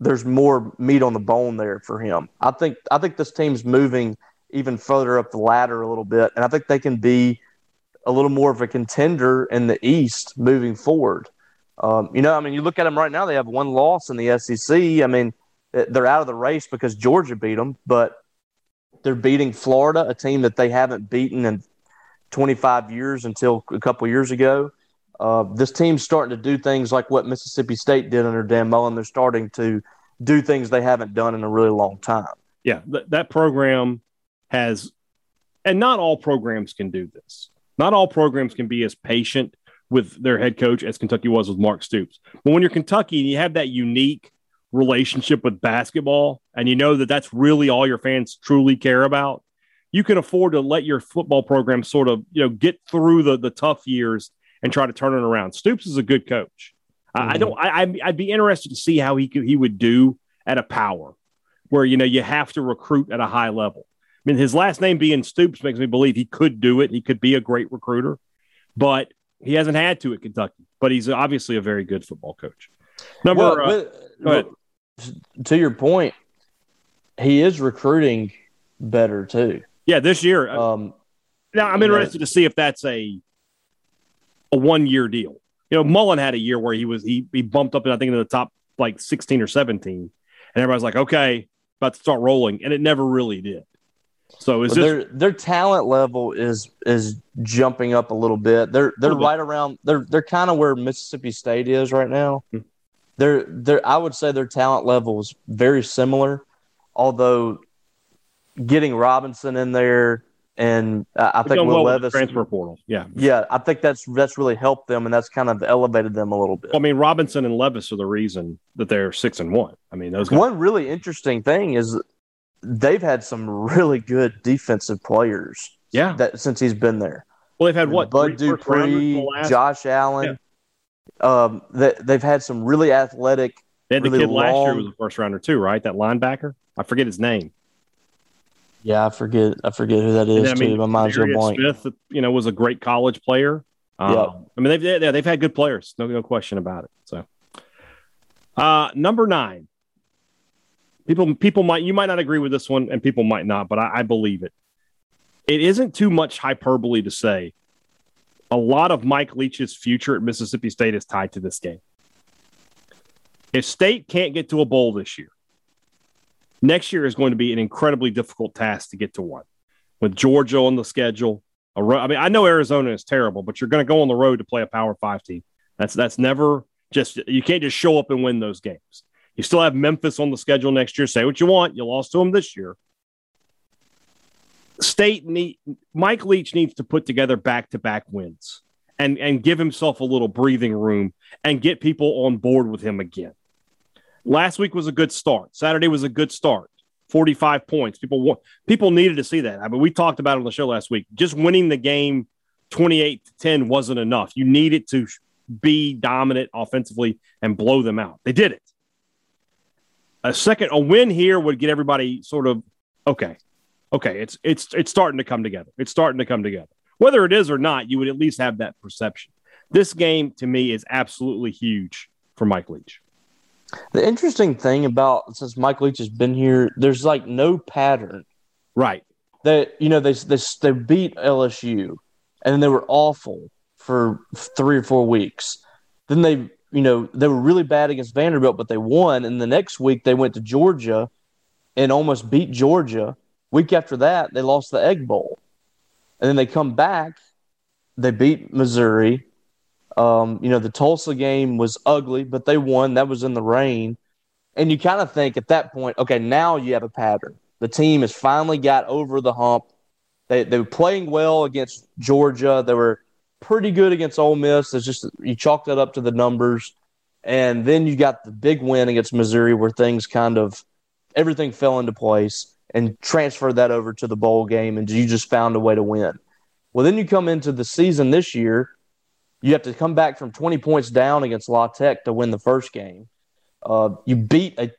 there's more meat on the bone there for him. I think I think this team's moving even further up the ladder a little bit. And I think they can be a little more of a contender in the East moving forward. Um, you know, I mean, you look at them right now, they have one loss in the SEC. I mean, they're out of the race because Georgia beat them, but they're beating Florida, a team that they haven't beaten in 25 years until a couple years ago. Uh, this team's starting to do things like what Mississippi State did under Dan Mullen. They're starting to do things they haven't done in a really long time. Yeah, th- that program has, and not all programs can do this. Not all programs can be as patient with their head coach as Kentucky was with Mark Stoops. But when you're Kentucky and you have that unique relationship with basketball and you know that that's really all your fans truly care about, you can afford to let your football program sort of, you know, get through the the tough years and try to turn it around. Stoops is a good coach. Mm-hmm. I don't. I, I'd be interested to see how he could, he would do at a power, where you know you have to recruit at a high level. I mean, his last name being Stoops makes me believe he could do it. He could be a great recruiter, but he hasn't had to at Kentucky. But he's obviously a very good football coach. Number, well, uh, to your point, he is recruiting better too. Yeah, this year. Uh, um, now I'm interested to see if that's a a one year deal. You know, Mullen had a year where he was he he bumped up, and I think, into the top like 16 or 17, and everybody's like, okay, about to start rolling, and it never really did. So is their their talent level is is jumping up a little bit. They're they're right around they're they're kind of where Mississippi State is right now. Mm-hmm. They're they're I would say their talent level is very similar, although getting Robinson in there and I think Will well Levis transfer portal. Yeah, yeah, I think that's that's really helped them, and that's kind of elevated them a little bit. Well, I mean, Robinson and Levis are the reason that they're six and one. I mean, those guys- one really interesting thing is they've had some really good defensive players. Yeah, that since he's been there. Well, they've had what Bud Dupree, Josh Allen. Yeah. Um, they, they've had some really athletic. They had really the kid long, last year was a first rounder too, right? That linebacker. I forget his name. Yeah, I forget. I forget who that is then, I mean, too. My mind's going blank. Smith, you know, was a great college player. Um, yeah. I mean, they've they, they've had good players. No, no question about it. So, uh, number nine. People, people might you might not agree with this one, and people might not, but I, I believe it. It isn't too much hyperbole to say a lot of Mike Leach's future at Mississippi State is tied to this game. If State can't get to a bowl this year, Next year is going to be an incredibly difficult task to get to one with Georgia on the schedule. I mean, I know Arizona is terrible, but you're going to go on the road to play a Power Five team. That's that's never just you can't just show up and win those games. You still have Memphis on the schedule next year. Say what you want, you lost to them this year. State need Mike Leach needs to put together back to back wins and and give himself a little breathing room and get people on board with him again. Last week was a good start. Saturday was a good start. 45 points. People people needed to see that. I mean, we talked about it on the show last week. Just winning the game 28 to 10 wasn't enough. You needed to be dominant offensively and blow them out. They did it. A second a win here would get everybody sort of okay. Okay, it's it's it's starting to come together. It's starting to come together. Whether it is or not, you would at least have that perception. This game to me is absolutely huge for Mike Leach. The interesting thing about since Mike Leach has been here, there's like no pattern. Right. That you know they they they beat LSU, and they were awful for three or four weeks. Then they you know they were really bad against Vanderbilt, but they won. And the next week they went to Georgia, and almost beat Georgia. Week after that, they lost the Egg Bowl, and then they come back. They beat Missouri. Um, you know, the Tulsa game was ugly, but they won. That was in the rain. And you kind of think at that point, okay, now you have a pattern. The team has finally got over the hump. They, they were playing well against Georgia. They were pretty good against Ole Miss. It's just you chalk that up to the numbers. And then you got the big win against Missouri where things kind of everything fell into place and transferred that over to the bowl game and you just found a way to win. Well, then you come into the season this year you have to come back from 20 points down against La Tech to win the first game. Uh, you beat a,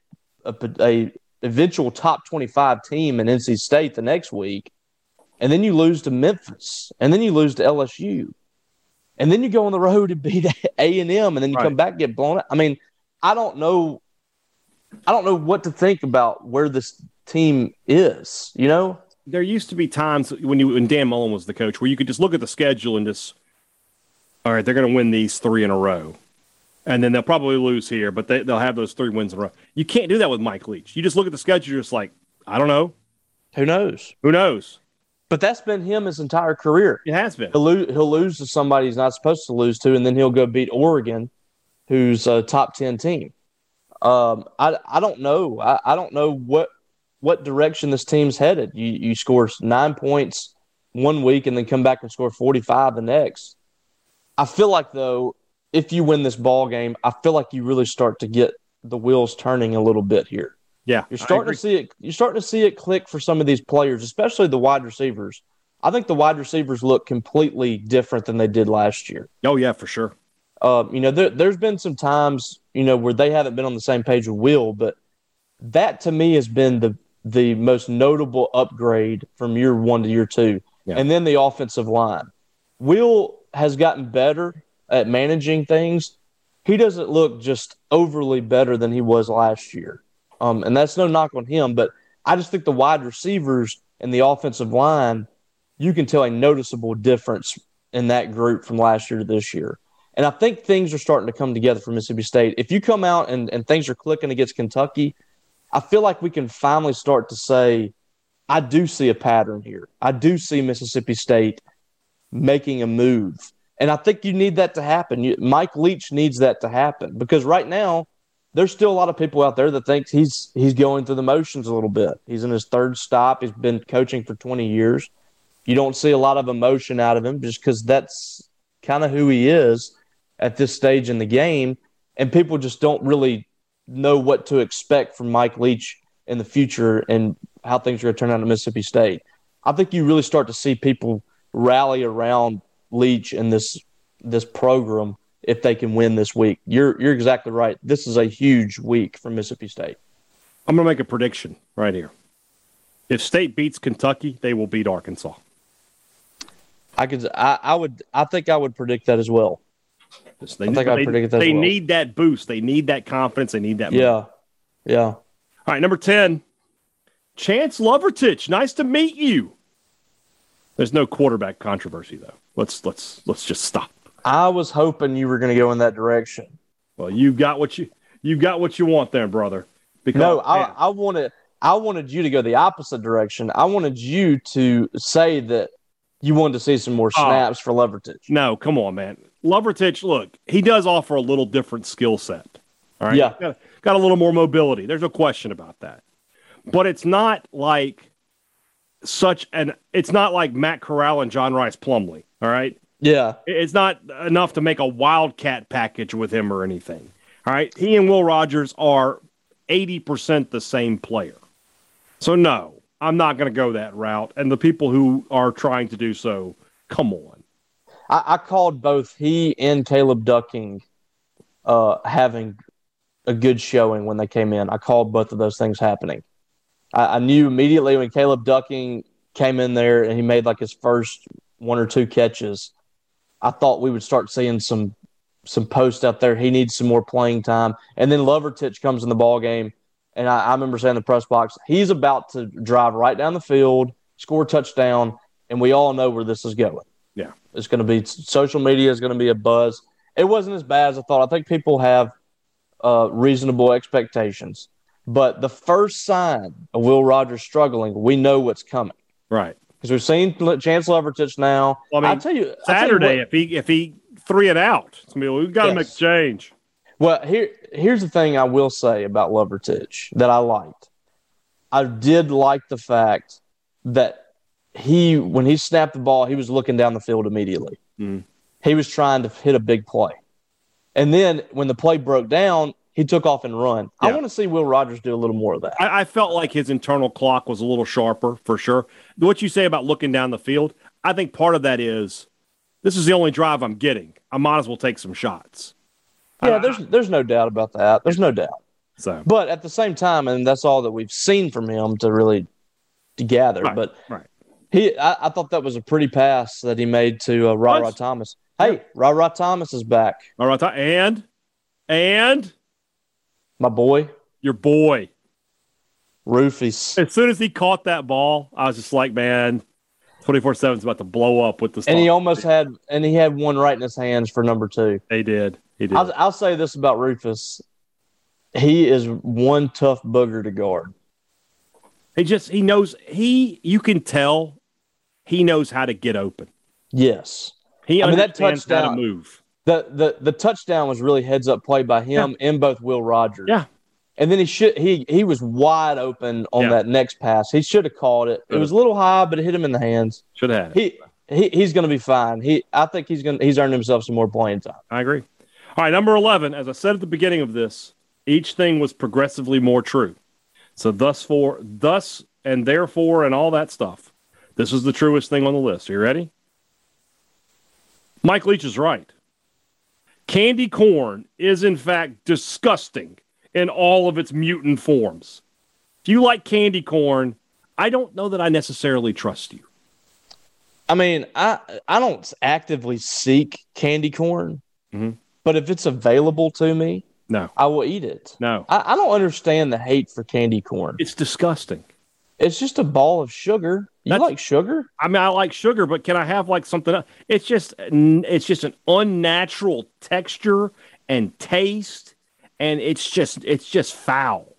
a, a eventual top 25 team in NC State the next week, and then you lose to Memphis, and then you lose to LSU, and then you go on the road and *laughs* beat A and M, and then you right. come back and get blown out. I mean, I don't know, I don't know what to think about where this team is. You know, there used to be times when you when Dan Mullen was the coach where you could just look at the schedule and just all right, they're going to win these three in a row. And then they'll probably lose here, but they, they'll have those three wins in a row. You can't do that with Mike Leach. You just look at the schedule, you're just like, I don't know. Who knows? Who knows? But that's been him his entire career. It has been. He'll lose, he'll lose to somebody he's not supposed to lose to, and then he'll go beat Oregon, who's a top 10 team. Um, I, I don't know. I, I don't know what what direction this team's headed. You, you score nine points one week and then come back and score 45 the next. I feel like though, if you win this ball game, I feel like you really start to get the wheels turning a little bit here. Yeah, You're starting to see it. You're starting to see it click for some of these players, especially the wide receivers. I think the wide receivers look completely different than they did last year. Oh yeah, for sure. Uh, you know, there, there's been some times you know where they haven't been on the same page with Will, but that to me has been the the most notable upgrade from year one to year two, Yeah. and then the offensive line. Will has gotten better at managing things. He doesn't look just overly better than he was last year. Um, and that's no knock on him, but I just think the wide receivers and the offensive line, you can tell a noticeable difference in that group from last year to this year. And I think things are starting to come together for Mississippi State. If you come out and, and things are clicking against Kentucky, I feel like we can finally start to say, I do see a pattern here. I do see Mississippi State making a move. And I think you need that to happen. You, Mike Leach needs that to happen because right now, there's still a lot of people out there that thinks he's he's going through the motions a little bit. He's in his third stop. He's been coaching for 20 years. You don't see a lot of emotion out of him just because that's kind of who he is at this stage in the game, and people just don't really know what to expect from Mike Leach in the future and how things are going to turn out at Mississippi State. I think you really start to see people rally around Leach and this this program if they can win this week. You're you're exactly right. This is a huge week for Mississippi State. I'm going to make a prediction right here. If State beats Kentucky, they will beat Arkansas. I could I, I would I think I would predict that as well. They, I think I they, predicted that as They well. need that boost. They need that confidence. They need that. Yeah. Yeah. All right, number 10, Chance Lovertich. Nice to meet you. There's no quarterback controversy though. Let's let's let's just stop. I was hoping you were going to go in that direction. Well, you got what you you got what you want there, brother. Because No, I, man, I wanted I wanted you to go the opposite direction. I wanted you to say that you wanted to see some more Oh. snaps for Lovertich. no, come on, man. Lovertich, look, he does offer a little different skill set. All right. Yeah. Got, got a little more mobility. There's no question about that. But it's not like such an it's not like Matt Corral and John Rhys Plumlee. All right. Yeah. It's not enough to make a wildcat package with him or anything. All right. He and Will Rogers are 80% the same player. So, no, I'm not going to go that route. And the people who are trying to do so, come on. I, I called both he and Caleb Ducking uh, having a good showing when they came in. I called both of those things happening. I, I knew immediately when Caleb Ducking came in there and he made like his first one or two catches. I thought we would start seeing some some posts out there. He needs some more playing time. And then Lovertich comes in the ball game, and I, I remember saying in the press box, he's about to drive right down the field, score a touchdown, and we all know where this is going. Yeah. It's going to be social media is going to be a buzz. It wasn't as bad as I thought. I think people have uh, reasonable expectations, but the first sign of Will Rogers struggling, we know what's coming Right. because we've seen Chance Lovertich now. Well, I mean, I'll tell you, I'll tell you Saturday, what- if he if he three it out, it's gonna be, we've got to Yes. make a change. Well, here here's the thing I will say about Lovertich that I liked. I did like the fact that he when he snapped the ball, he was looking down the field immediately. Mm. He was trying to hit a big play. And then when the play broke down, he took off and run. I want to see Will Rogers do a little more of that. I, I felt like his internal clock was a little sharper for sure. What you say about looking down the field, I think part of that is this is the only drive I'm getting. I might as well take some shots. yeah, there's there's no doubt about that. There's no doubt. So But at the same time, and that's all that we've seen from him to really to gather. Right, But right. he, I, I thought that was a pretty pass that he made to uh, Ra Ra Thomas. Hey, Ra Ra Thomas is back, all right, and and my boy, your boy. Roofies. As soon as he caught that ball, I was just like, man, twenty four seven is about to blow up with this. And he almost had, and he had one right in his hands for number two. He did. He did. I'll, I'll say this about Rufus: he is one tough booger to guard. He just he knows he you can tell he knows how to get open. Yes, He I mean, that understands how to touchdown- move. The the the touchdown was really heads up play by him and both Will Rogers. Yeah. And then he should he he was wide open on Yeah. that next pass. He should have caught it. It was a little high, but it hit him in the hands. Should have. He, he he's going to be fine. He I think he's going he's earned himself some more playing time. I agree. All right, number eleven. As I said at the beginning of this, Each thing was progressively more true. So thus for thus and therefore and all that stuff. This is the truest thing on the list. Are you ready? Mike Leach is right. Candy corn is in fact disgusting in all of its mutant forms. If you like candy corn, I don't know that I necessarily trust you. I mean, I I don't actively seek candy corn, mm-hmm. but if it's available to me, no, I will eat it. No, I, I don't understand the hate for candy corn. It's disgusting. It's just a ball of sugar. You like sugar? I mean, I like sugar, but can I have like something else? It's just it's just an unnatural texture and taste, and it's just it's just foul.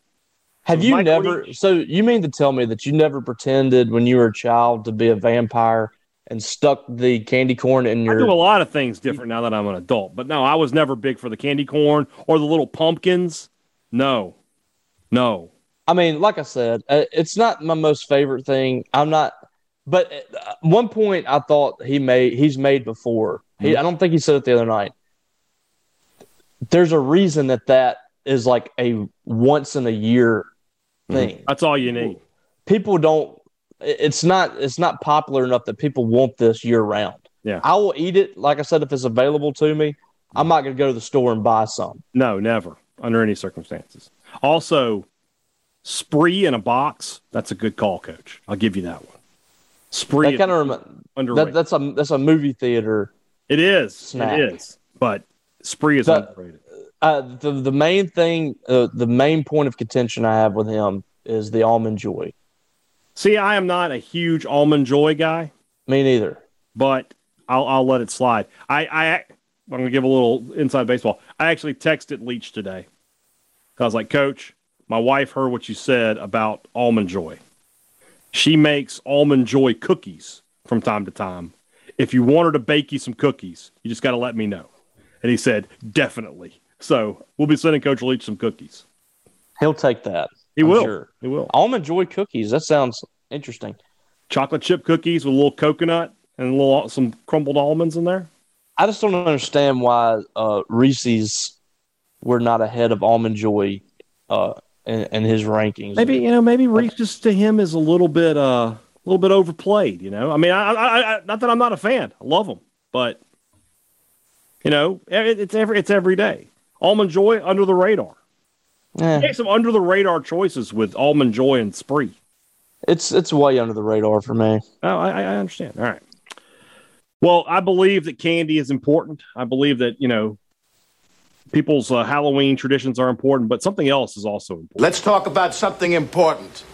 Have you never? So you mean to tell me that you never pretended when you were a child to be a vampire and stuck the candy corn in your? I do a lot of things different now that I'm an adult, but no, I was never big for the candy corn or the little pumpkins. No, no. I mean, like I said, uh, it's not my most favorite thing. I'm not, but uh, one point I thought he made he's made before. He, mm-hmm. I don't think he said it the other night. There's a reason that that is like a once in a year mm-hmm. thing. That's all you need. People don't. It's not. It's not popular enough that people want this year round. Yeah, I will eat it. Like I said, if it's available to me, I'm not going to go to the store and buy some. No, never under any circumstances. Also, Spree in a box, that's a good call, coach. I'll give you that one. Spree that kind of rem- that, that's a that's a movie theater. It is. Snack. It is. But Spree is the, underrated. Uh, the the main thing, uh, the main point of contention I have with him is the almond joy. See, I am not a huge almond joy guy. Me neither. But I'll I'll let it slide. I I I'm gonna give a little inside baseball. I actually texted Leach today. I was like, Coach, my wife heard what you said about almond joy. She makes almond joy cookies from time to time. If you want her to bake you some cookies, you just got to let me know. And he said, definitely. So we'll be sending Coach Leach some cookies. He'll take that. He I'm will. Sure. He will. Almond joy cookies. That sounds interesting. Chocolate chip cookies with a little coconut and a little some crumbled almonds in there. I just don't understand why uh, Reese's were not ahead of almond joy uh, and, his rankings. Maybe you know, maybe Reese's to him is a little bit uh, a little bit overplayed. You know, I mean, I, I, I not that I'm not a fan, I love them, but you know, it, it's every it's every day. Almond Joy under the radar. Yeah. Make some under the radar choices with Almond Joy and Spree. It's it's way under the radar for me. Oh, I, I understand. All right. Well, I believe that candy is important. I believe that you know people's uh, Halloween traditions are important, but something else is also important. Let's talk about something important.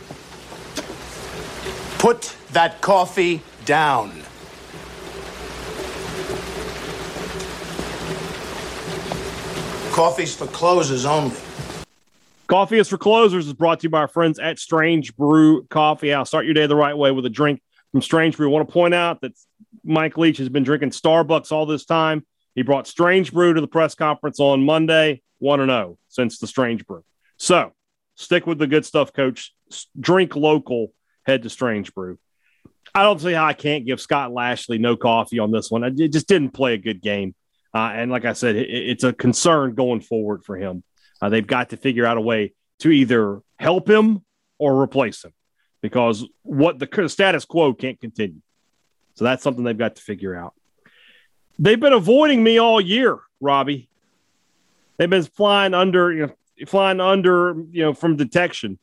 Put that coffee down. Coffee's for closers only. Coffee is for closers is brought to you by our friends at Strange Brew Coffee House. Start your day the right way with a drink from Strange Brew. I want to point out that Mike Leach has been drinking Starbucks all this time. He brought Strange Brew to the press conference on Monday, 1 0 since the Strange Brew. So stick with the good stuff, coach. Drink local, head to Strange Brew. I don't see how I can't give Scott Lashley no coffee on this one. I just didn't play a good game. Uh, and like I said, it, it's a concern going forward for him. Uh, they've got to figure out a way to either help him or replace him because what the status quo can't continue. So that's something they've got to figure out. They've been avoiding me all year, Robbie. They've been flying under, you know, flying under, you know, from detection.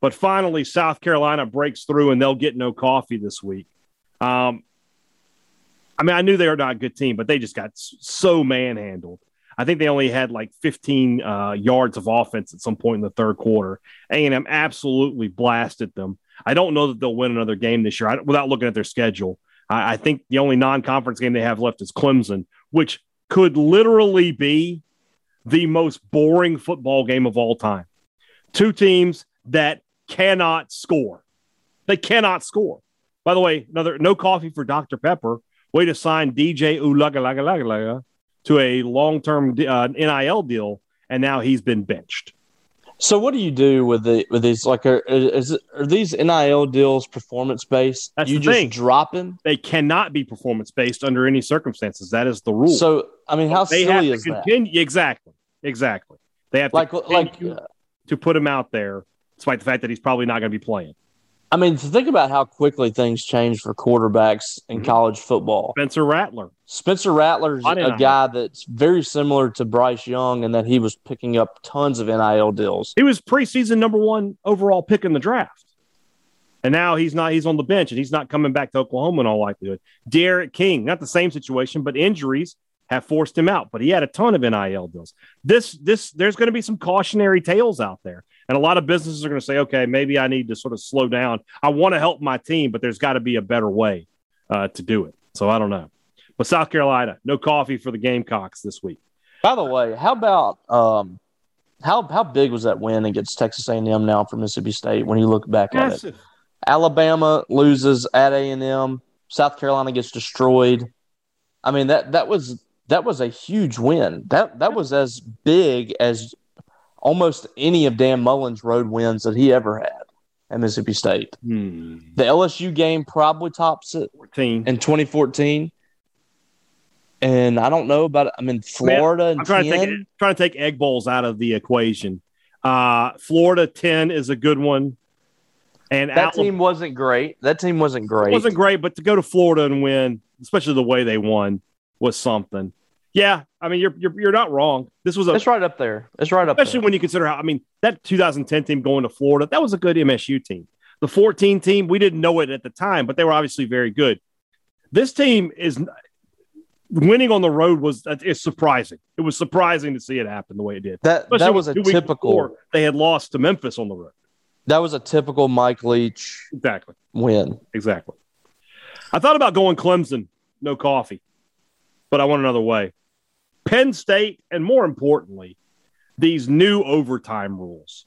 But finally, South Carolina breaks through, and they'll get no coffee this week. Um, I mean, I knew they were not a good team, but they just got so manhandled. I think they only had like 15 uh, yards of offense at some point in the third quarter. A&M absolutely blasted them. I don't know that they'll win another game this year I, without looking at their schedule. I, I think the only non-conference game they have left is Clemson, which could literally be the most boring football game of all time. Two teams that cannot score. They cannot score. By the way, another no coffee for Dr. Pepper. Way to sign DJ Uiagalelei to a long-term uh, NIL deal, and now he's been benched. So what do you do with the with these like are is are these NIL deals performance based? That's you the just thing. dropping? They cannot be performance based under any circumstances. That is the rule. So I mean, how they silly is continue, that? Exactly, exactly. They have to Like like to put him out there, despite the fact that he's probably not going to be playing. I mean, to think about how quickly things change for quarterbacks in Mhm. college football. Spencer Rattler. Spencer Rattler's a guy that's very similar to Bryce Young in that he was picking up tons of NIL deals. He was preseason number one overall pick in the draft. And now he's not, he's on the bench and he's not coming back to Oklahoma in all likelihood. D'Eriq King, not the same situation, but injuries have forced him out. But he had a ton of NIL deals. This, this, there's going to be some cautionary tales out there. And a lot of businesses are going to say, okay, maybe I need to sort of slow down. I want to help my team, but there's got to be a better way uh, to do it. So I don't know. But South Carolina, no coffee for the Gamecocks this week. By the way, how about um, how how big was that win against Texas A&M now for Mississippi State when you look back at it? Alabama loses at A&M. South Carolina gets destroyed. I mean that that was that was a huge win. That that was as big as almost any of Dan Mullen's road wins that he ever had at Mississippi State. Hmm. The LSU game probably tops it 14. in 2014. And I don't know about I mean Florida and I'm trying to take trying to take egg bowls out of the equation. Uh, Florida 10 is a good one. And that Alabama team wasn't great. That team wasn't great. It wasn't great, but to go to Florida and win, especially the way they won, was something. Yeah, I mean you're you're, you're not wrong. This was a It's right up there. It's right up especially there. when you consider how I mean that 2010 team going to Florida, that was a good MSU team. The 14 team, we didn't know it at the time, but they were obviously very good. This team is winning on the road was it's surprising. It was surprising to see it happen the way it did. That Especially that was a typical they had lost to Memphis on the road. that was a typical Mike Leach Exactly. win. Exactly. I thought about going Clemson, no coffee, but I went another way. Penn State, and more importantly, these new overtime rules.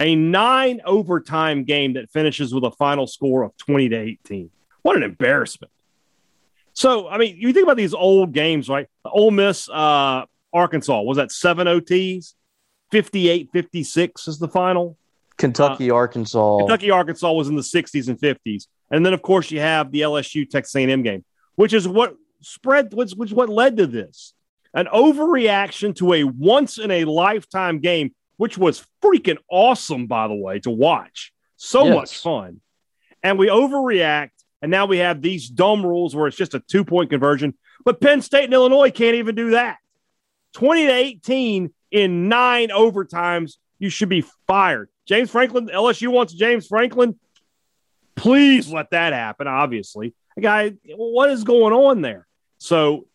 A nine overtime game that finishes with a final score of 20 to 18. What an embarrassment. So, I mean, you think about these old games, right? The Ole Miss, uh, Arkansas, was that seven OTs? 58 56 is the final. Kentucky, Arkansas. Kentucky, Arkansas was in the 60s and 50s, and then of course you have the LSU Texas A&M game, which is what spread, which, which what led to this, an overreaction to a once in a lifetime game, which was freaking awesome, by the way, to watch. So Yes. much fun, and we overreact, and now we have these dumb rules where it's just a two point conversion. But Penn State and Illinois can't even do that. 20 to 18 in nine overtimes. You should be fired. James Franklin, LSU wants James Franklin. Please let that happen, obviously. Guy, what is going on there? So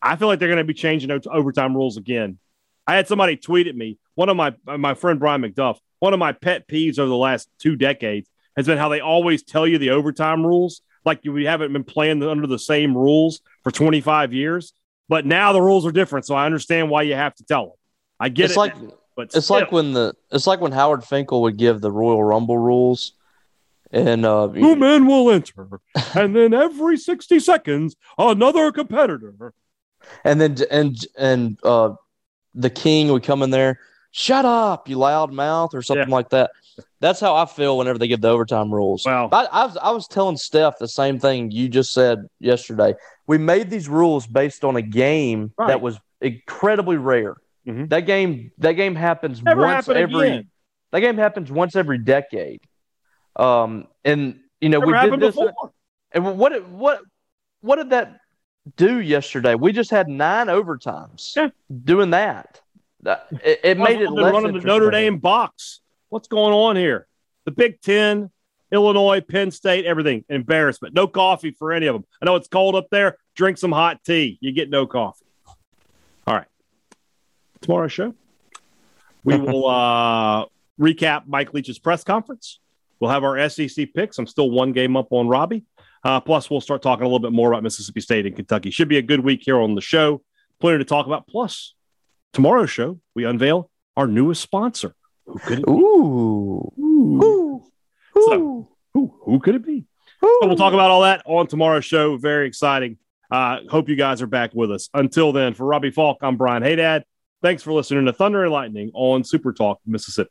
I feel like they're going to be changing overtime rules again. I had somebody tweet at me, one of my my friend Brian McDuff, one of my pet peeves over the last two decades has been how they always tell you the overtime rules, like we haven't been playing under the same rules for 25 years. But now the rules are different, so I understand why you have to tell them. I get it's it, like but it's still. like when the it's like when Howard Finkel would give the Royal Rumble rules, and uh, two men will enter, and then every 60 seconds, another competitor. and then and and uh, the King would come in there. Shut up, you loud mouth, or something Yeah. like that. That's how I feel whenever they give the overtime rules. Wow. I, I was I was telling Steph the same thing you just said yesterday. We made these rules based on a game Right. that was incredibly rare. Mhm. That game that game happens Never once every again. that game happens once every decade. Um, and you know we did this. before. And what what what did that do yesterday? We just had nine overtimes Yeah. doing that. It, it made it less running the Notre. Dame box. What's going on here? The Big Ten, Illinois, Penn State, everything. Embarrassment. No coffee for any of them. I know it's cold up there. Drink some hot tea. You get no coffee. All right. Tomorrow's show, we *laughs* will uh, recap Mike Leach's press conference. We'll have our SEC picks. I'm still one game up on Robbie. Uh, plus, we'll start talking a little bit more about Mississippi State and Kentucky. Should be a good week here on the show. Plenty to talk about. Plus, tomorrow's show, we unveil our newest sponsor. Who could it be? Ooh. Ooh. Ooh. So- Who, who could it be? Ooh. So we'll talk about all that on tomorrow's show. Very exciting. Uh, hope you guys are back with us. Until then, for Robbie Faulk, I'm Brian Haydad. Thanks for listening to Thunder and Lightning on Super Talk Mississippi.